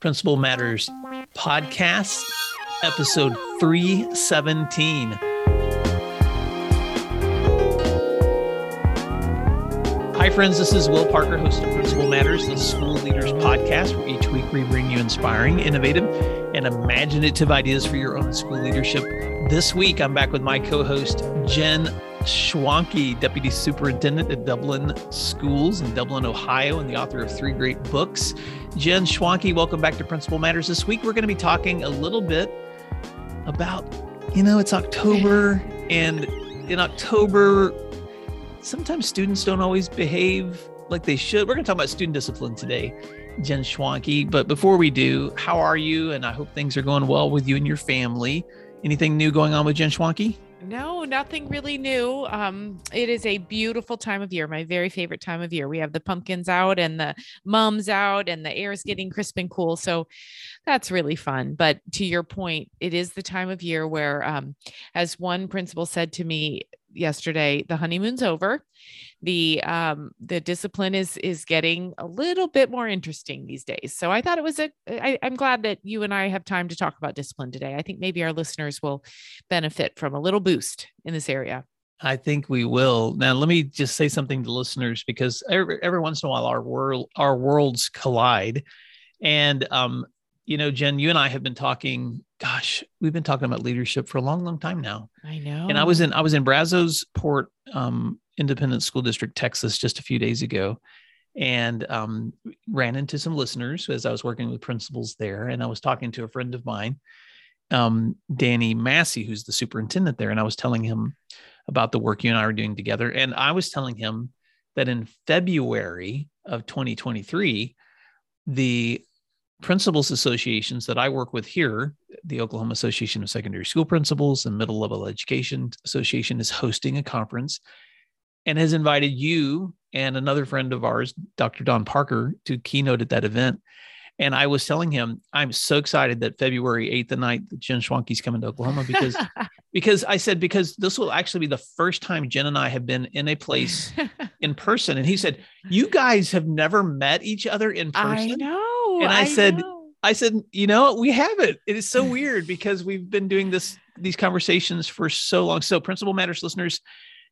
Principal Matters podcast, episode 317. Hi, friends. This is Will Parker, host of Principal Matters, the School Leaders Podcast, where each week we bring you inspiring, innovative, and imaginative ideas for your own school leadership. This week, I'm back with my co host, Jen Schwanke, Deputy Superintendent at Dublin Schools in Dublin, Ohio, and the author of three great books. Jen Schwanke, welcome back to Principal Matters. This week, we're going to be talking a little bit about, you know, it's October, and in October, sometimes students don't always behave like they should. We're going to talk about student discipline today, Jen Schwanke. But before we do, how are you? And I hope things are going well with you and your family. Anything new going on with Jen Schwanke? No, nothing really new. Um, it is a beautiful time of year, my very favorite time of year. We have the pumpkins out and the mums out, and the air is getting crisp and cool. So that's really fun. But to your point, it is the time of year where, um, as one principal said to me yesterday, the honeymoon's over the um, the discipline is is getting a little bit more interesting these days. So I thought it was a. I, I'm glad that you and I have time to talk about discipline today. I think maybe our listeners will benefit from a little boost in this area. I think we will. Now, let me just say something to listeners because every, every once in a while our world our worlds collide, and um, you know, Jen, you and I have been talking. Gosh, we've been talking about leadership for a long, long time now. I know. And I was in I was in Brazos Port um, Independent School District, Texas, just a few days ago, and um, ran into some listeners as I was working with principals there. And I was talking to a friend of mine, um, Danny Massey, who's the superintendent there, and I was telling him about the work you and I are doing together. And I was telling him that in February of 2023, the principals associations that I work with here, the Oklahoma Association of Secondary School Principals and Middle Level Education Association, is hosting a conference and has invited you and another friend of ours, Dr. Don Parker, to keynote at that event. And I was telling him, I'm so excited that February 8th and 9th, Jen Schwanke's coming to Oklahoma because because I said, because this will actually be the first time Jen and I have been in a place in person. And he said, You guys have never met each other in person. I know. And I, I said, know. I said, you know, we haven't. It is so weird because we've been doing this, these conversations for so long. So, Principal Matters listeners,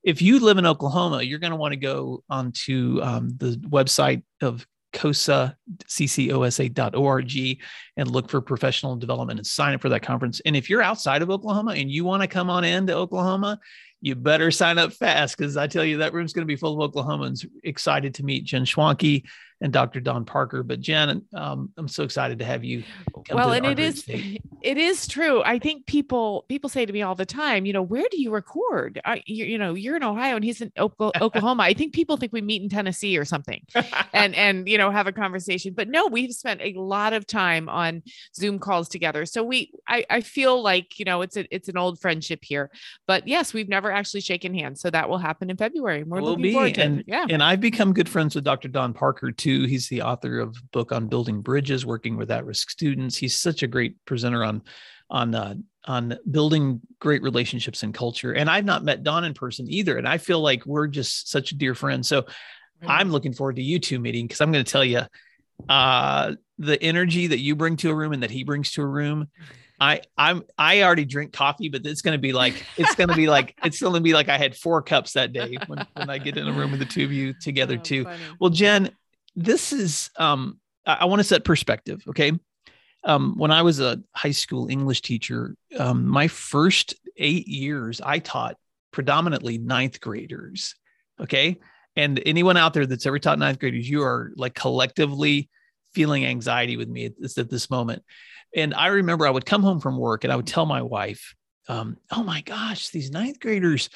if you live in Oklahoma, you're going to want to go onto um, the website of COSA, ccosa.org and look for professional development and sign up for that conference. And if you're outside of Oklahoma and you want to come on in to Oklahoma, you better sign up fast because I tell you that room's going to be full of Oklahomans excited to meet Jen Schwanke and Dr. Don Parker. But Jen, um, I'm so excited to have you. well, and it is state. it is true. I think people people say to me all the time, you know, where do you record? I, you, you know, you're in Ohio and he's in Oklahoma. I think people think we meet in Tennessee or something, and and you know have a conversation. But no, we've spent a lot of time on Zoom calls together. So we, I, I feel like you know it's a it's an old friendship here. But yes, we've never actually shaken hands. So that will happen in February. We're will looking be. forward to and, it. Yeah, and I've become good friends with Dr. Don Parker too too. He's the author of a book on building bridges, working with at-risk students. He's such a great presenter on on uh, on building great relationships and culture. And I've not met Don in person either, and I feel like we're just such dear friends. So mm-hmm. I'm looking forward to you two meeting because I'm going to tell you uh, the energy that you bring to a room and that he brings to a room. I I'm I already drink coffee, but it's gonna be like it's gonna be like it's gonna be like I had four cups that day when, when I get in a room with the two of you together oh, too. Funny. Well, Jen, this is um, I, I want to set perspective. Okay. Um, when I was a high school English teacher, um, my first eight years, I taught predominantly ninth graders. Okay. And anyone out there that's ever taught ninth graders, you are like collectively feeling anxiety with me at this, at this moment. And I remember I would come home from work and I would tell my wife, um, oh my gosh, these ninth graders,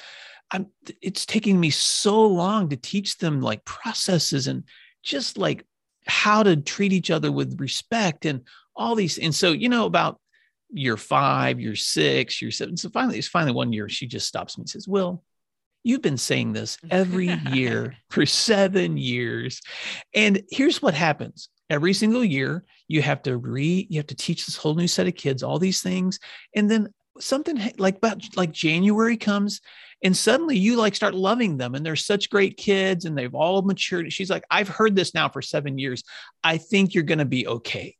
I'm, it's taking me so long to teach them like processes and just like how to treat each other with respect and all these. And so, you know, about year five, year six, year seven. So finally, it's finally one year she just stops me and says, Will, you've been saying this every year for seven years. And here's what happens every single year you have to re you have to teach this whole new set of kids all these things and then something like about like january comes and suddenly you like start loving them and they're such great kids and they've all matured she's like i've heard this now for seven years i think you're going to be okay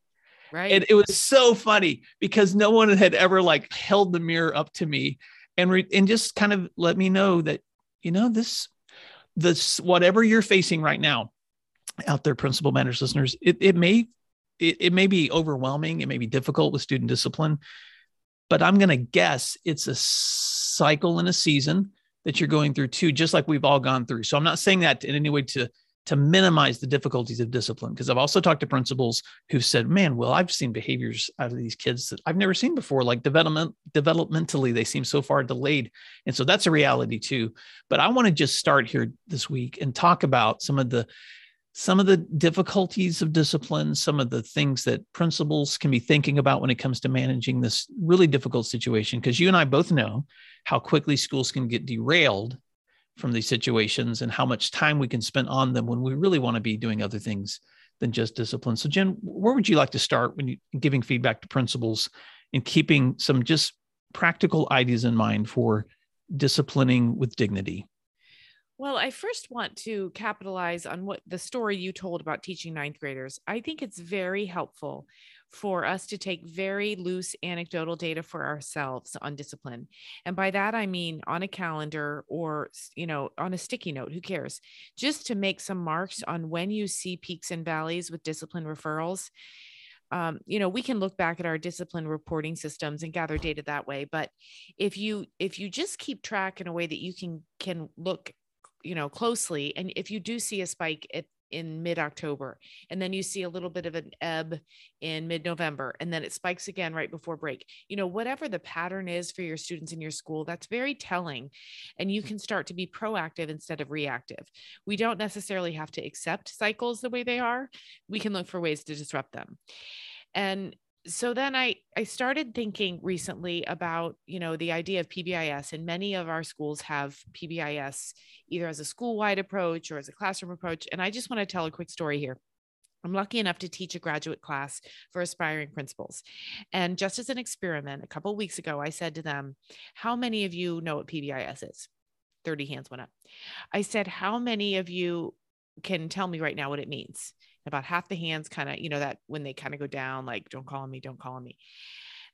Right. And it was so funny because no one had ever like held the mirror up to me and re- and just kind of let me know that you know this this whatever you're facing right now out there Principal Matters listeners it, it may it, it may be overwhelming it may be difficult with student discipline but i'm going to guess it's a cycle and a season that you're going through too just like we've all gone through so i'm not saying that in any way to to minimize the difficulties of discipline. Because I've also talked to principals who've said, man, well, I've seen behaviors out of these kids that I've never seen before, like development developmentally, they seem so far delayed. And so that's a reality too. But I want to just start here this week and talk about some of the some of the difficulties of discipline, some of the things that principals can be thinking about when it comes to managing this really difficult situation. Because you and I both know how quickly schools can get derailed from these situations and how much time we can spend on them when we really want to be doing other things than just discipline. So, Jen, where would you like to start when you giving feedback to principals and keeping some just practical ideas in mind for disciplining with dignity? Well, I first want to capitalize on what the story you told about teaching ninth graders. I think it's very helpful for us to take very loose anecdotal data for ourselves on discipline. And by that, I mean on a calendar or, you know, on a sticky note, who cares? Just to make some marks on when you see peaks and valleys with discipline referrals. Um, you know we can look back at our discipline reporting systems and gather data that way but if you if you just keep track in a way that you can can look you know closely and if you do see a spike at in mid October. And then you see a little bit of an ebb in mid November. And then it spikes again right before break. You know, whatever the pattern is for your students in your school, that's very telling. And you mm-hmm. can start to be proactive instead of reactive. We don't necessarily have to accept cycles the way they are, we can look for ways to disrupt them. And so then I I started thinking recently about you know the idea of PBIS and many of our schools have PBIS either as a school wide approach or as a classroom approach and I just want to tell a quick story here. I'm lucky enough to teach a graduate class for aspiring principals. And just as an experiment, a couple weeks ago, I said to them, How many of you know what PBIS is? 30 hands went up. I said, How many of you can tell me right now what it means? About half the hands kind of, you know, that when they kind of go down, like, don't call on me, don't call on me.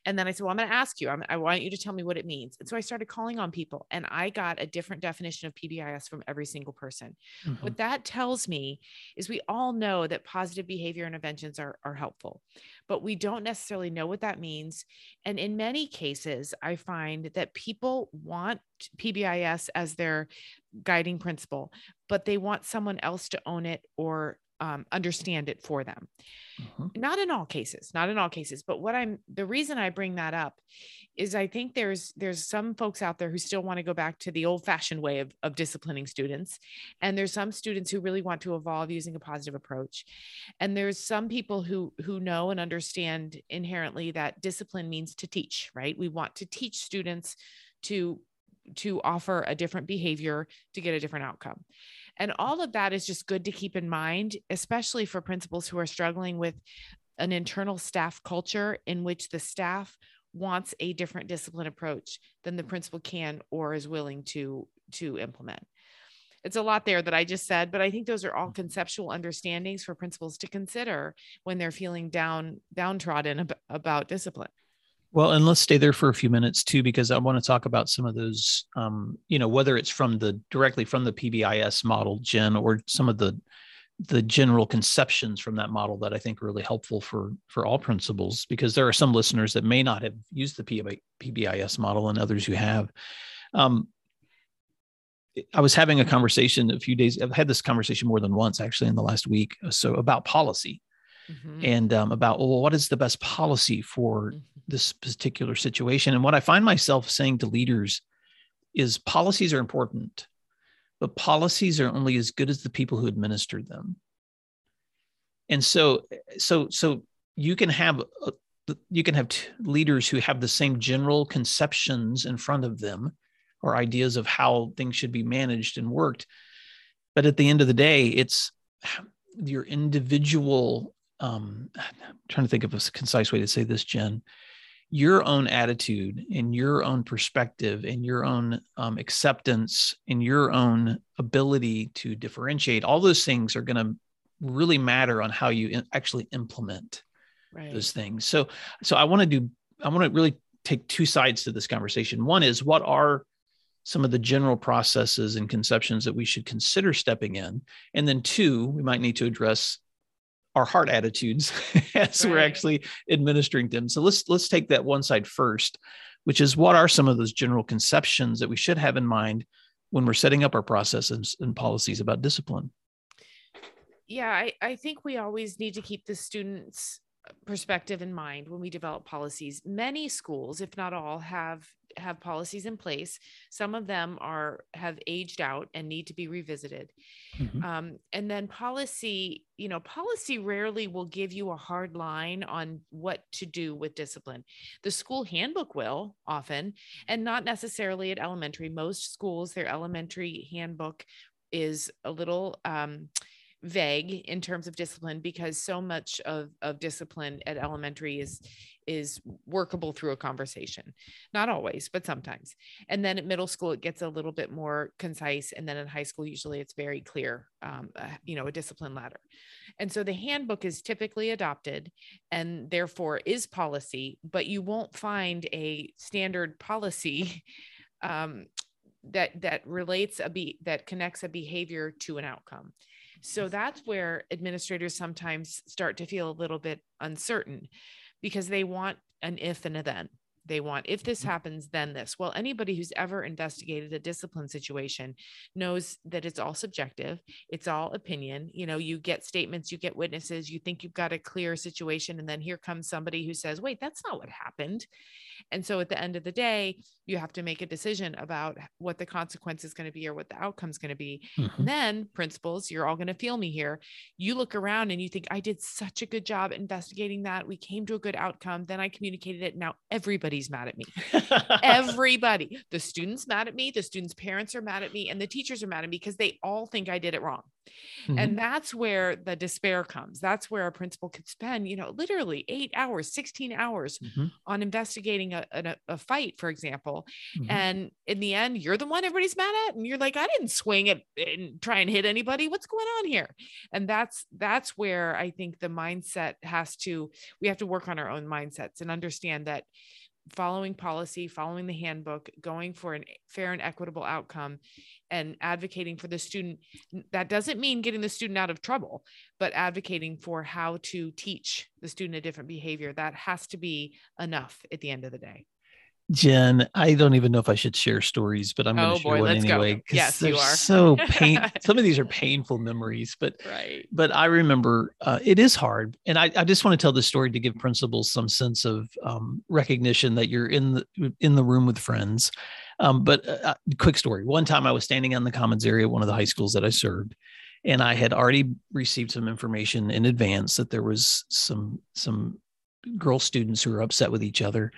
And then I said, Well, I'm going to ask you, I'm, i want you to tell me what it means. And so I started calling on people and I got a different definition of PBIS from every single person. Mm-hmm. What that tells me is we all know that positive behavior interventions are, are helpful, but we don't necessarily know what that means. And in many cases, I find that people want PBIS as their guiding principle, but they want someone else to own it or um, understand it for them. Mm-hmm. Not in all cases, not in all cases. But what I'm the reason I bring that up is I think there's there's some folks out there who still want to go back to the old fashioned way of, of disciplining students, and there's some students who really want to evolve using a positive approach, and there's some people who who know and understand inherently that discipline means to teach. Right? We want to teach students to to offer a different behavior to get a different outcome. And all of that is just good to keep in mind, especially for principals who are struggling with an internal staff culture in which the staff wants a different discipline approach than the principal can or is willing to to implement it's a lot there that I just said, but I think those are all conceptual understandings for principals to consider when they're feeling down downtrodden ab- about discipline. Well, and let's stay there for a few minutes too, because I want to talk about some of those, um, you know, whether it's from the directly from the PBIS model, Jen, or some of the the general conceptions from that model that I think are really helpful for for all principals, because there are some listeners that may not have used the PBIS model and others who have. Um, I was having a conversation a few days. I've had this conversation more than once, actually, in the last week. So about policy, mm-hmm. and um, about well, what is the best policy for mm-hmm. this particular situation? And what I find myself saying to leaders is policies are important, but policies are only as good as the people who administer them. And so, so, so you can have uh, you can have t- leaders who have the same general conceptions in front of them or ideas of how things should be managed and worked but at the end of the day it's your individual um, I'm trying to think of a concise way to say this, Jen. Your own attitude and your own perspective and your own um, acceptance and your own ability to differentiate, all those things are going to really matter on how you actually implement right. those things. So, so I want to do, I want to really take two sides to this conversation. One is what are some of the general processes and conceptions that we should consider stepping in. And then two, we might need to address our heart attitudes as right. we're actually administering them. So let's let's take that one side first, which is what are some of those general conceptions that we should have in mind when we're setting up our processes and policies about discipline? Yeah, I, I think we always need to keep the students perspective in mind when we develop policies many schools if not all have have policies in place. Some of them are have aged out and need to be revisited. Mm-hmm. um, and then policy you know policy rarely will give you a hard line on what to do with discipline. The school handbook will often and not necessarily at elementary. Most schools their elementary handbook is a little um, vague in terms of discipline because so much of, of discipline at elementary is is workable through a conversation. Not always but sometimes. And then at middle school it gets a little bit more concise and then in high school usually it's very clear um, uh, you know a discipline ladder. And so the handbook is typically adopted and therefore is policy but you won't find a standard policy um, that that relates a be that connects a behavior to an outcome so that's where administrators sometimes start to feel a little bit uncertain because they want an if and a then. They want, if this mm-hmm. happens, then this. Well, anybody who's ever investigated a discipline situation knows that it's all subjective, it's all opinion. You know, you get statements, you get witnesses, you think you've got a clear situation, and then here comes somebody who says, wait, that's not what happened. And so at the end of the day, you have to make a decision about what the consequence is going to be or what the outcome is going to be. Mm-hmm. Then, principals, you're all going to feel me here. You look around and you think, I did such a good job investigating that. We came to a good outcome. Then I communicated it. Now everybody's mad at me. Everybody. The students mad at me. The students' parents are mad at me. And the teachers are mad at me because they all think I did it wrong. Mm-hmm. And that's where the despair comes. That's where a principal could spend, you know, literally eight hours, 16 hours mm-hmm. on investigating a, a, a, fight, for example. Mm-hmm. And in the end, you're the one everybody's mad at. And you're like, I didn't swing it and try and hit anybody. What's going on here? And that's that's where I think the mindset has to, we have to work on our own mindsets and understand that following policy, following the handbook, going for a fair and equitable outcome, and advocating for the student. That doesn't mean getting the student out of trouble, but advocating for how to teach the student a different behavior. That has to be enough at the end of the day. Jen, I don't even know if I should share stories, but I'm going to oh, share boy, one anyway. Yes, you are. so pain. some of these are painful memories, but right. But I remember uh, it is hard, and I, I just want to tell this story to give principals some sense of um, recognition that you're in the in the room with friends. Um, but uh, uh quick story: one time I was standing on the commons area, at one of the high schools that I served, and I had already received some information in advance that there was some some girl students who were upset with each other,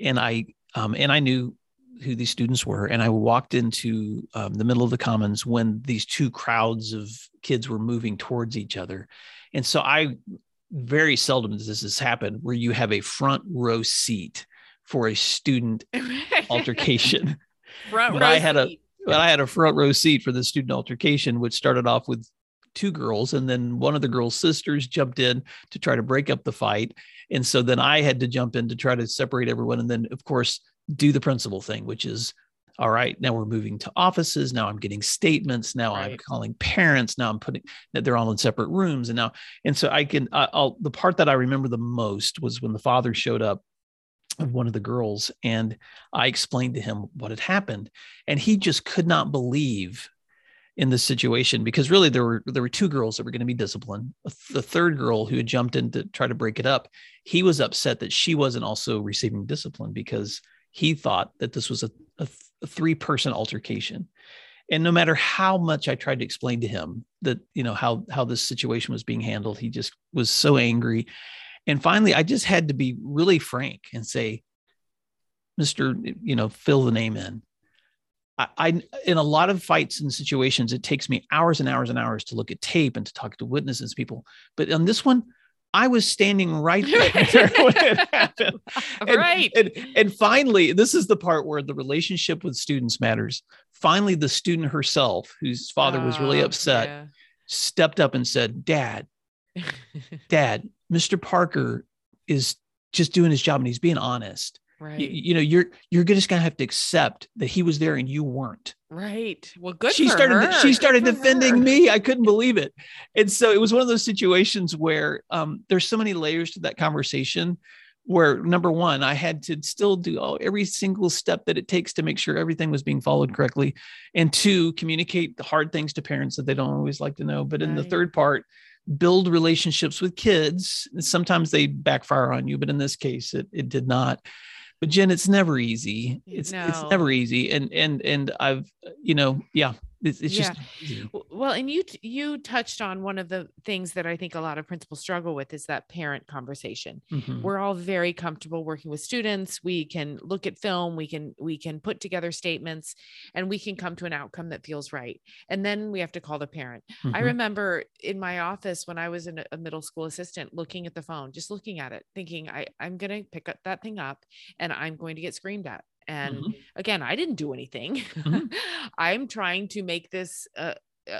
and I um, and I knew who these students were. And I walked into um, the middle of the commons when these two crowds of kids were moving towards each other. And so I very seldom does this happen where you have a front row seat for a student altercation. front but row I had seat. a but I had a front row seat for the student altercation, which started off with two girls and then one of the girls sisters jumped in to try to break up the fight and so then i had to jump in to try to separate everyone and then of course do the principal thing which is all right now we're moving to offices. Now i'm getting statements. Now right. i'm calling parents. Now i'm putting that they're all in separate rooms. And now and so i can I'll, the part that i remember the most was when the father showed up of one of the girls and i explained to him what had happened. And he just could not believe in this situation because really there were there were two girls that were going to be disciplined. The third girl who had jumped in to try to break it up, he was upset that she wasn't also receiving discipline because he thought that this was a, a, a three person altercation. And no matter how much I tried to explain to him that you know how how this situation was being handled, he just was so angry. And finally, I just had to be really frank and say, Mister, you know, fill the name in I, I, in a lot of fights and situations, it takes me hours and hours and hours to look at tape and to talk to witnesses, people. But on this one, I was standing right there when it happened. And, right. And, and finally, this is the part where the relationship with students matters. Finally, the student herself, whose father was really oh, upset, yeah. stepped up and said, Dad, Dad, Mr. Parker is just doing his job and he's being honest right. You, you know you're you're just gonna have to accept that he was there and you weren't. Right. Well good she started her. she started defending me. I couldn't believe it. And so it was one of those situations where um, there's so many layers to that conversation where number one i had to still do all, every single step that it takes to make sure everything was being followed correctly. And two communicate the hard things to parents that they don't always like to know. But in the third part build relationships with kids. Sometimes they backfire on you but in this case it, it did not but jen it's never easy. It's it's never easy. And and and i've you know yeah it's, it's just Well, and you you touched on one of the things that I think a lot of principals struggle with is that parent conversation. Mhm. We're all very comfortable working with students. We can look at film, we can we can put together statements and we can come to an outcome that feels right. And then we have to call the parent. I Mhm. remember in my office when I was in a, middle school assistant looking at the phone, just looking at it, thinking I I'm going to pick up that thing up and I'm going to get screamed at. And Mhm. again, I didn't do anything. Mhm. I'm trying to make this a,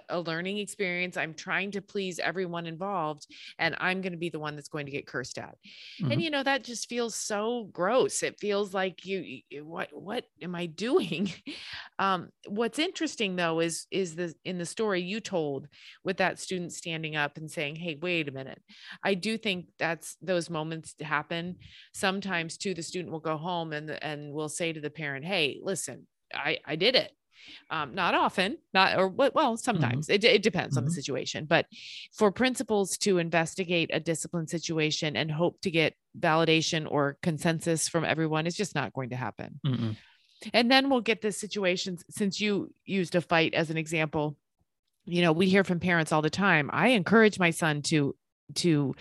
a- learning experience. I'm trying to please everyone involved, and I'm going to be the one that's going to get cursed at. Mhm. And you know that just feels so gross. It feels like you, you- what what am I doing? Um, what's interesting though is is the in the story you told with that student standing up and saying, "Hey, wait a minute." I do think that's those moments happen. Sometimes too, the student will go home and and will say to the parent, "Hey, listen, I I did it." Um, not often, not or what? Well, sometimes it, it depends on the Mhm. situation. But for principals to investigate a discipline situation and hope to get validation or consensus from everyone is just not going to happen. Mm-mm. And then we'll get this situation since you used a fight as an example. You know, we hear from parents all the time. I encourage my son to to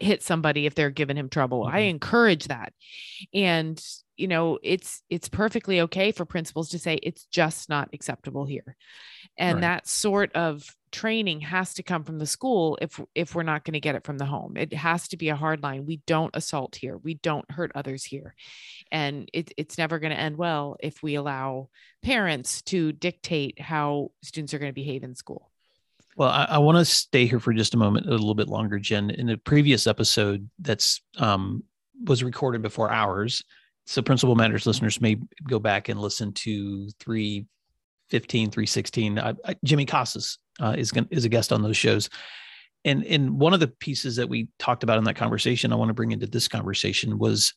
hit somebody if they're giving him trouble. I Mhm. encourage that. And you know, it's it's perfectly okay for principals to say it's just not acceptable here. And Right. that sort of training has to come from the school if if we're not going to get it from the home. It has to be a hard line. We don't assault here. We don't hurt others here and it, it's never going to end well if we allow parents to dictate how students are going to behave in school Well, I, I want to stay here for just a moment, a little bit longer, Jen. In a previous episode that's um, was recorded before ours, so Principal Matters listeners may go back and listen to 315, 316. I, I, Jimmy Casas uh, is going is a guest on those shows. And, and one of the pieces that we talked about in that conversation, I want to bring into this conversation was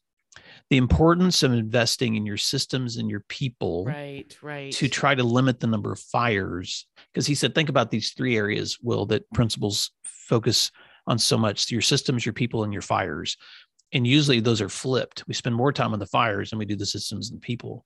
the importance of investing in your systems and your people right right. to try to limit the number of fires. Because he said think about these three areas will that principals focus on so much your systems your people and your fires. And usually those are flipped. We spend more time on the fires than we do the systems and people.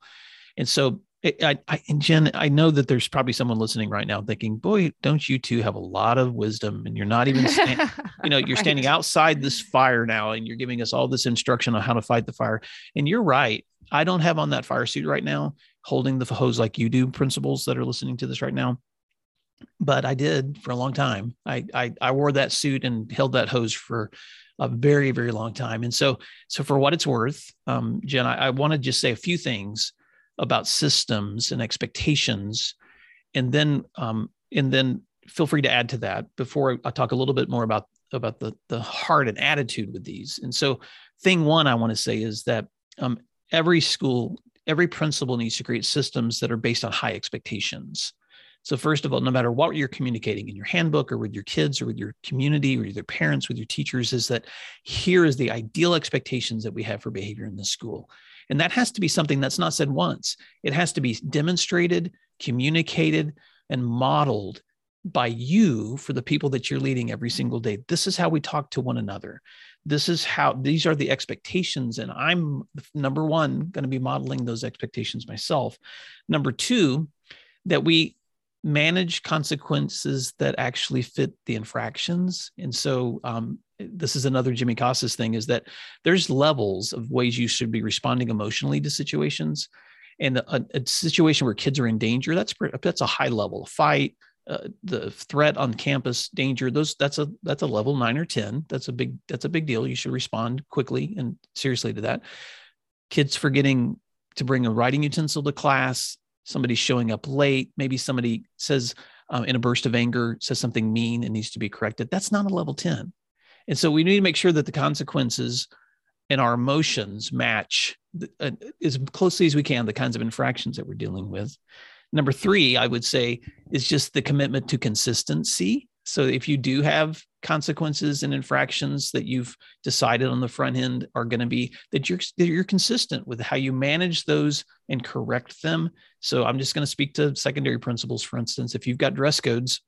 And so I, I and jen i know that there's probably someone listening right now thinking boy don't you two have a lot of wisdom and you're not even sta- you know you're standing outside this fire now and you're giving us all this instruction on how to fight the fire. And you're right i don't have on that fire suit right now holding the hose like you do principals that are listening to this right now. But i did for a long time. I i, I wore that suit and held that hose for a very very long time. And so so for what it's worth um, jen i, I want to just say a few things about systems and expectations and then um, and then feel free to add to that before I talk a little bit more about about the the heart and attitude with these. And so, thing one I want to say is that um, every school, every principal needs to create systems that are based on high expectations. So first of all, no matter what you're communicating in your handbook or with your kids or with your community or with your parents, with your teachers, is that here is the ideal expectations that we have for behavior in the school. And that has to be something that's not said once. It has to be demonstrated, communicated, and modeled by you for the people that you're leading every single day. This is how we talk to one another. This is how these are the expectations. And I'm number one, going to be modeling those expectations myself. Number two, that we manage consequences that actually fit the infractions. And so, um, this is another Jimmy Casas thing is that there's levels of ways you should be responding emotionally to situations. And a, a situation where kids are in danger, that's that's a high level. A fight, uh, the threat on campus danger those that's a that's a level 9 or 10 that's a big that's a big deal. You should respond quickly and seriously to that. Kids forgetting to bring a writing utensil to class somebody showing up late maybe somebody says um, in a burst of anger says something mean and needs to be corrected. That's not a level 10 and so we need to make sure that the consequences and our emotions match uh, as closely as we can the kinds of infractions that we're dealing with. Number three, I would say, is just the commitment to consistency. So if you do have consequences and infractions that you've decided on the front end are going to be that you're that you're consistent with how you manage those and correct them. So I'm just going to speak to secondary principals. For instance, if you've got dress codes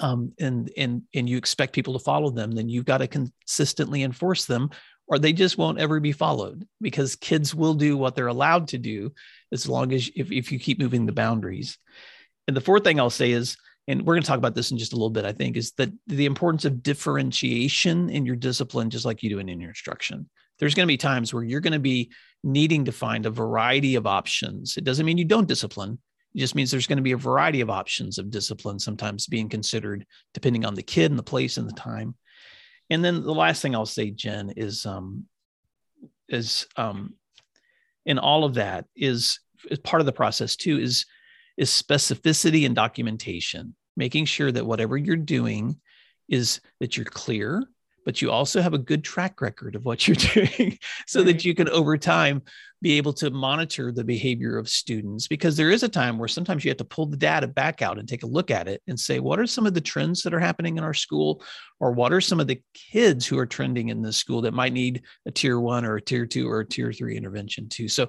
um, and and and you expect people to follow them, then you've got to consistently enforce them or they just won't ever be followed because kids will do what they're allowed to do as long as if, if you keep moving the boundaries. And the fourth thing I'll say is, and we're going to talk about this in just a little bit, I think, is that the importance of differentiation in your discipline, just like you do in, in your instruction. There's going to be times where you're going to be needing to find a variety of options. It doesn't mean you don't discipline. It just means there's going to be a variety of options of discipline sometimes being considered depending on the kid and the place and the time. And then the last thing I'll say, Jen, is um, is um, in all of that is, is part of the process too is is specificity and documentation, making sure that whatever you're doing is that you're clear, but you also have a good track record of what you're doing so right. that you can over time be able to monitor the behavior of students because there is a time where sometimes you have to pull the data back out and take a look at it and say what are some of the trends that are happening in our school or what are some of the kids who are trending in this school that might need a tier 1 or a tier 2 or a tier 3 intervention too so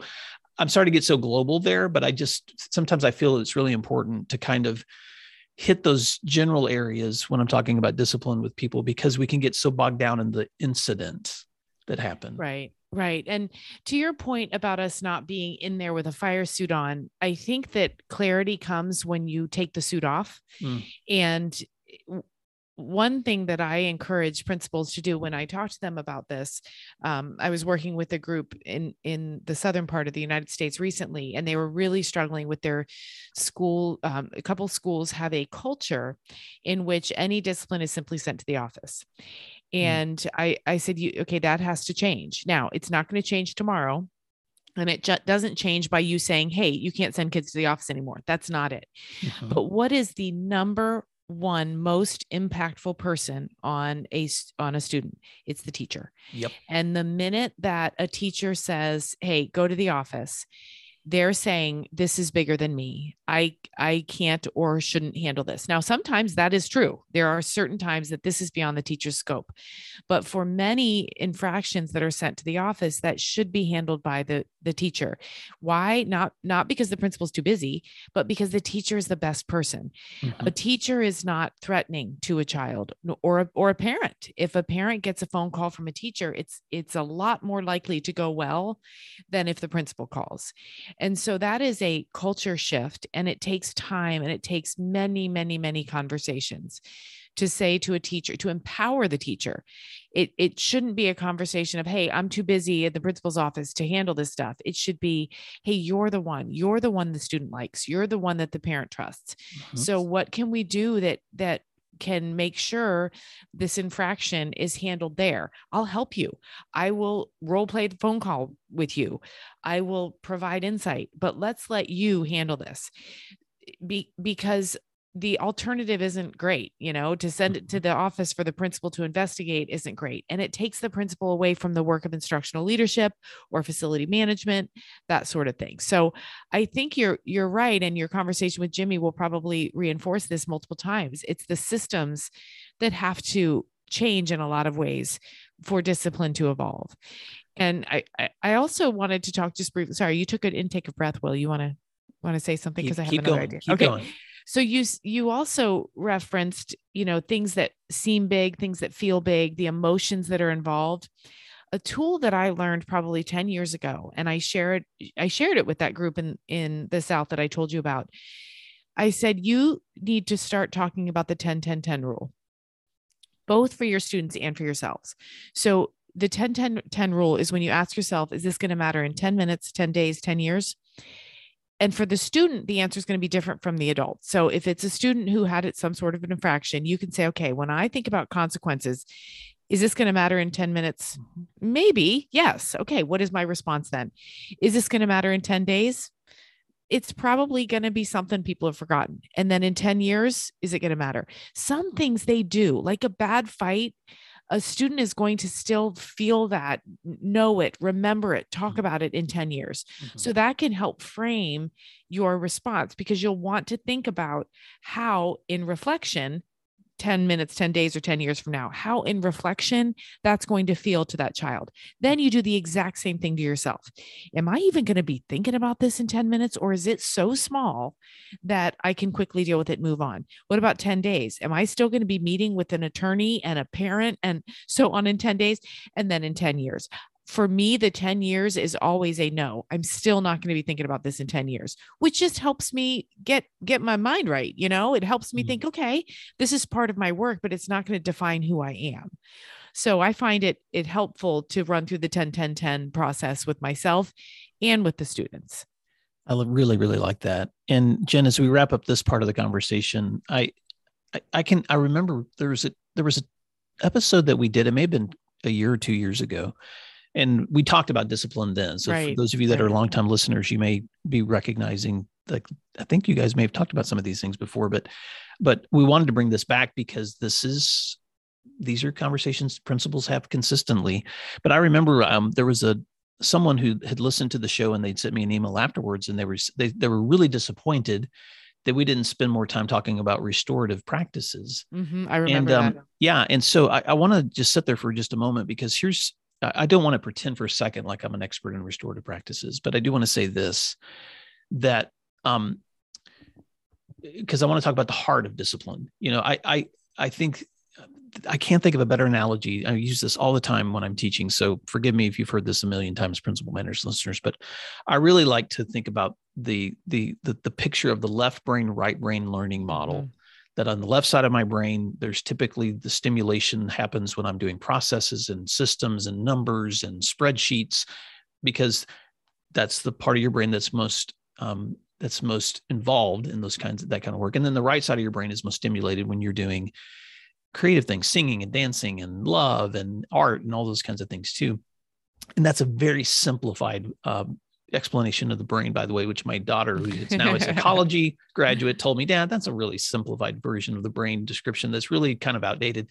i'm sorry to get so global there but i just sometimes i feel it's really important to kind of hit those general areas when I'm talking about discipline with people because we can get so bogged down in the incident that happened. Right. Right. And to your point about us not being in there with a fire suit on, I think that clarity comes when you take the suit off. Mm. And one thing that I encourage principals to do when I talk to them about this, um, I was working with a group in in the southern part of the United States recently, and they were really struggling with their school. Um, a couple schools have a culture in which any discipline is simply sent to the office, mm. and mm. I I said, you okay, that has to change. Now it's not going to change tomorrow. And it just doesn't change by you saying, hey, you can't send kids to the office anymore. That's not it. Mm-hmm. But what is the number one most impactful person on a on a student. It's the teacher. Yep. And the minute that a teacher says hey go to the office they're saying this is bigger than me. I i can't or shouldn't handle this. Now sometimes that is true. There are certain times that this is beyond the teacher's scope. But for many infractions that are sent to the office that should be handled by the the teacher. Why? Not not because the principal's too busy but because the teacher is the best person. Mm-hmm. a teacher is not threatening to a child or a, or a parent. If a parent gets a phone call from a teacher it's it's a lot more likely to go well than if the principal calls and so that is a culture shift and it takes time and it takes many many many conversations to say to a teacher to empower the teacher. It it shouldn't be a conversation of hey i'm too busy at the principal's office to handle this stuff. It should be hey you're the one. You're the one the student likes. You're the one that the parent trusts. Mm-hmm. so what can we do that that can make sure this infraction is handled there. I'll help you. I will role play the phone call with you. I will provide insight, but let's let you handle this. Be, because the alternative isn't great you know to send it to mm-hmm. the office for the principal to investigate isn't great and it takes the principal away from the work of instructional leadership or facility management that sort of thing. So i think you're you're right and your conversation with jimmy will probably reinforce this multiple times. It's the systems that have to change in a lot of ways for discipline to evolve. And i i also wanted to talk just briefly sorry you took an intake of breath will you want to want to say something? Because i have another going, idea. okay. going. So you you also referenced, you know, things that seem big, things that feel big, the emotions that are involved. A tool that I learned probably 10 years ago and I shared I shared it with that group in in the south that I told you about. I said you need to start talking about the 10 10 10 rule. Both for your students and for yourselves. So the 10 10 10 rule is when you ask yourself is this going to matter in 10 minutes, 10 days, 10 years? And for the student the answer is going to be different from the adult. So if it's a student who had it some sort of an infraction you can say okay when i think about consequences is this going to matter in 10 minutes? Mm-hmm. maybe yes. Okay what is my response then? Is this going to matter in 10 days? It's probably going to be something people have forgotten. And then in 10 years is it going to matter? Some things they do like a bad fight a student is going to still feel that, know it, remember it, talk mm-hmm. about it in 10 years. Mm-hmm. So that can help frame your response because you'll want to think about how, in reflection, 10 minutes, 10 days, or 10 years from now, how in reflection that's going to feel to that child. Then you do the exact same thing to yourself. Am I even going to be thinking about this in 10 minutes, or is it so small that I can quickly deal with it, move on? What about 10 days? Am I still going to be meeting with an attorney and a parent and so on in 10 days? And then in 10 years, for me, the 10 years is always a no. I'm still not going to be thinking about this in 10 years, which just helps me get get my mind right. You know, it helps me mm-hmm. think, okay, this is part of my work, but it's not going to define who I am. So I find it it helpful to run through the 10 10 10 process with myself and with the students. I really, really like that. And Jen, as we wrap up this part of the conversation, I I, I can I remember there was a there was a episode that we did, it may have been a year or two years ago and we talked about discipline then. So right. for those of you that right. are longtime listeners, you may be recognizing like I think you guys may have talked about some of these things before, but but we wanted to bring this back because this is these are conversations principals have consistently. But I remember um, there was a someone who had listened to the show and they'd sent me an email afterwards, and they were they they were really disappointed that we didn't spend more time talking about restorative practices. Mm-hmm, I remember and, um, that. Yeah, and so I, I want to just sit there for just a moment because here's I don't want to pretend for a second like I'm an expert in restorative practices, but I do want to say this that um because I want to talk about the heart of discipline. You know, I I I think I can't think of a better analogy. I use this all the time when I'm teaching. So forgive me if you've heard this a million times, Principal Matters listeners, but I really like to think about the the the, the picture of the left brain, right brain learning model. That on the left side of my brain, there's typically the stimulation happens when I'm doing processes and systems and numbers and spreadsheets, because that's the part of your brain that's most um, that's most involved in those kinds of that kind of work. And then the right side of your brain is most stimulated when you're doing creative things, singing and dancing and love and art and all those kinds of things too. And that's a very simplified um, explanation of the brain, by the way, which my daughter, who is now a psychology graduate, told me, Dad, that's a really simplified version of the brain description that's really kind of outdated.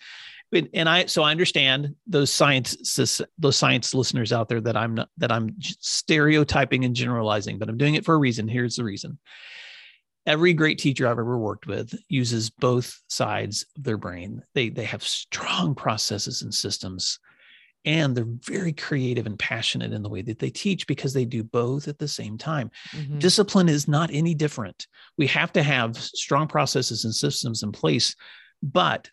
And I, so I understand those science, those science listeners out there that I'm not, that I'm stereotyping and generalizing, but I'm doing it for a reason. Here's the reason. Every great teacher I've ever worked with uses both sides of their brain. They, they have strong processes and systems and they're very creative and passionate in the way that they teach because they do both at the same time. Mm-hmm. Discipline is not any different. We have to have strong processes and systems in place, but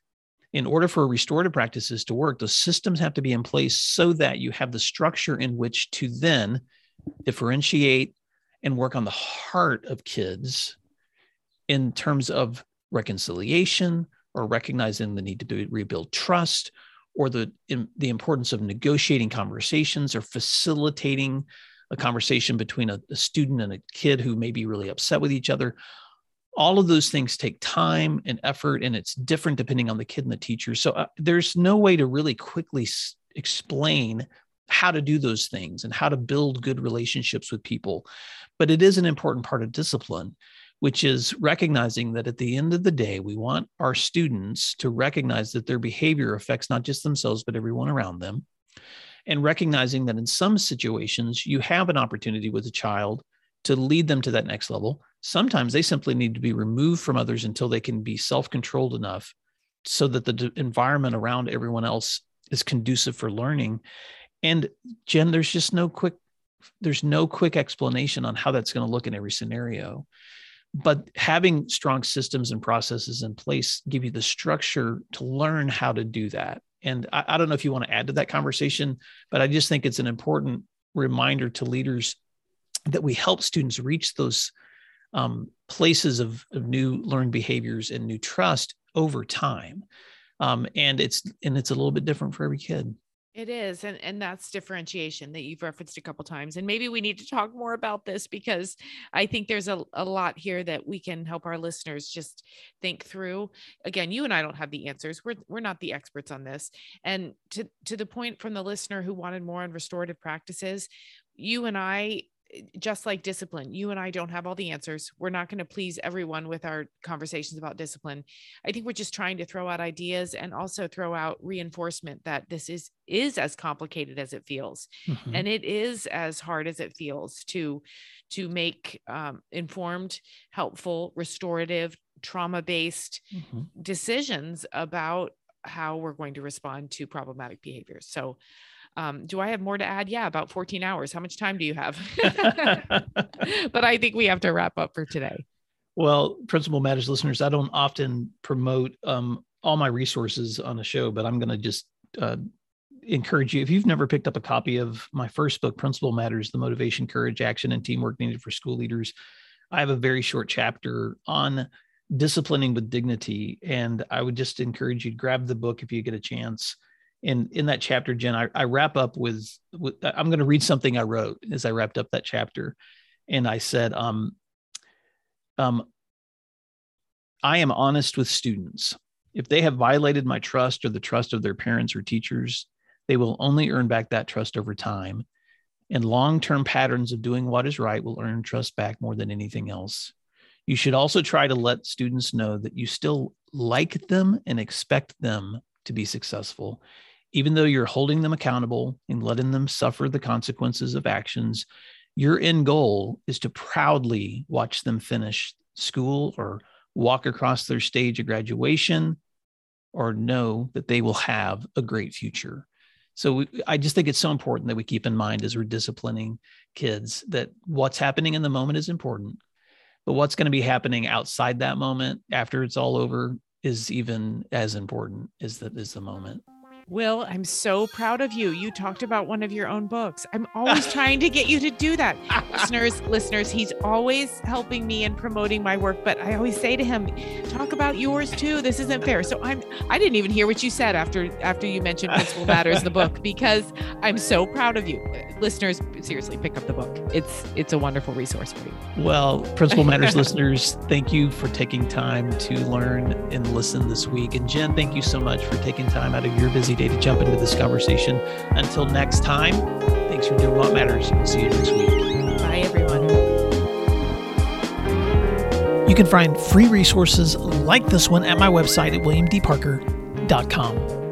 in order for restorative practices to work, the systems have to be in place so that you have the structure in which to then differentiate and work on the heart of kids in terms of reconciliation or recognizing the need to rebuild trust or the the importance of negotiating conversations or facilitating a conversation between a, a, student and a kid who may be really upset with each other. All of those things take time and effort and it's different depending on the kid and the teacher. So uh, there's no way to really quickly s- explain how to do those things and how to build good relationships with people. But it is an important part of discipline which is recognizing that at the end of the day, we want our students to recognize that their behavior affects not just themselves, but everyone around them. And recognizing that in some situations, you have an opportunity with a child to lead them to that next level. Sometimes they simply need to be removed from others until they can be self controlled enough so that the environment around everyone else is conducive for learning. And Jen, there's just no quick there's no quick explanation on how that's going to look in every scenario but having strong systems and processes in place give you the structure to learn how to do that. And I, I, don't know if you want to add to that conversation but i just think it's an important reminder to leaders that we help students reach those um, places of, of new learned behaviors and new trust over time. Um, and it's and it's a little bit different for every kid it is. And, and that's differentiation that you've referenced a couple times. And maybe we need to talk more about this because I think there's a, a lot here that we can help our listeners just think through. Again, you and I don't have the answers. We're, we're not the experts on this. And to, to the point from the listener who wanted more on restorative practices, you and I just like discipline, you and I don't have all the answers. We're not going to please everyone with our conversations about discipline. I think we're just trying to throw out ideas and also throw out reinforcement that this is is as complicated as it feels, mm-hmm. and it is as hard as it feels to to make um, informed, helpful, restorative, trauma based mm-hmm. decisions about how we're going to respond to problematic behaviors. So um, do I have more to add? Yeah, about 14 hours. How much time do you have? but I think we have to wrap up for today. Well, Principal Matters listeners, I don't often promote um, all my resources on a show, but I'm going to just uh, encourage you. If you've never picked up a copy of my first book, Principal Matters The Motivation, Courage, Action, and Teamwork Needed for School Leaders, I have a very short chapter on disciplining with dignity. And I would just encourage you to grab the book if you get a chance in in that chapter jen i, I wrap up with, with i'm going to read something i wrote as i wrapped up that chapter. And i said um um i am honest with students. If they have violated my trust or the trust of their parents or teachers they will only earn back that trust over time. And long-term patterns of doing what is right will earn trust back more than anything else. You should also try to let students know that you still like them and expect them to be successful even though you're holding them accountable and letting them suffer the consequences of actions, your end goal is to proudly watch them finish school or walk across their stage of graduation or know that they will have a great future. So we, I just think it's so important that we keep in mind as we're disciplining kids that what's happening in the moment is important, but what's going to be happening outside that moment after it's all over is even as important as the, as the moment. Will, I'm so proud of you. You talked about one of your own books. I'm always trying to get you to do that. listeners, listeners, he's always helping me and promoting my work, but I always say to him, talk about yours too. This isn't fair. So I'm I didn't even hear what you said after after you mentioned Principal Matters the book because I'm so proud of you. Listeners, seriously, pick up the book. It's it's a wonderful resource for you. Well, Principal Matters listeners, thank you for taking time to learn and listen this week. And Jen, thank you so much for taking time out of your busy day to jump into this conversation. Until next time, thanks for doing what matters. See you next week. Bye, everyone. You can find free resources like this one at my website at williamdparker.com.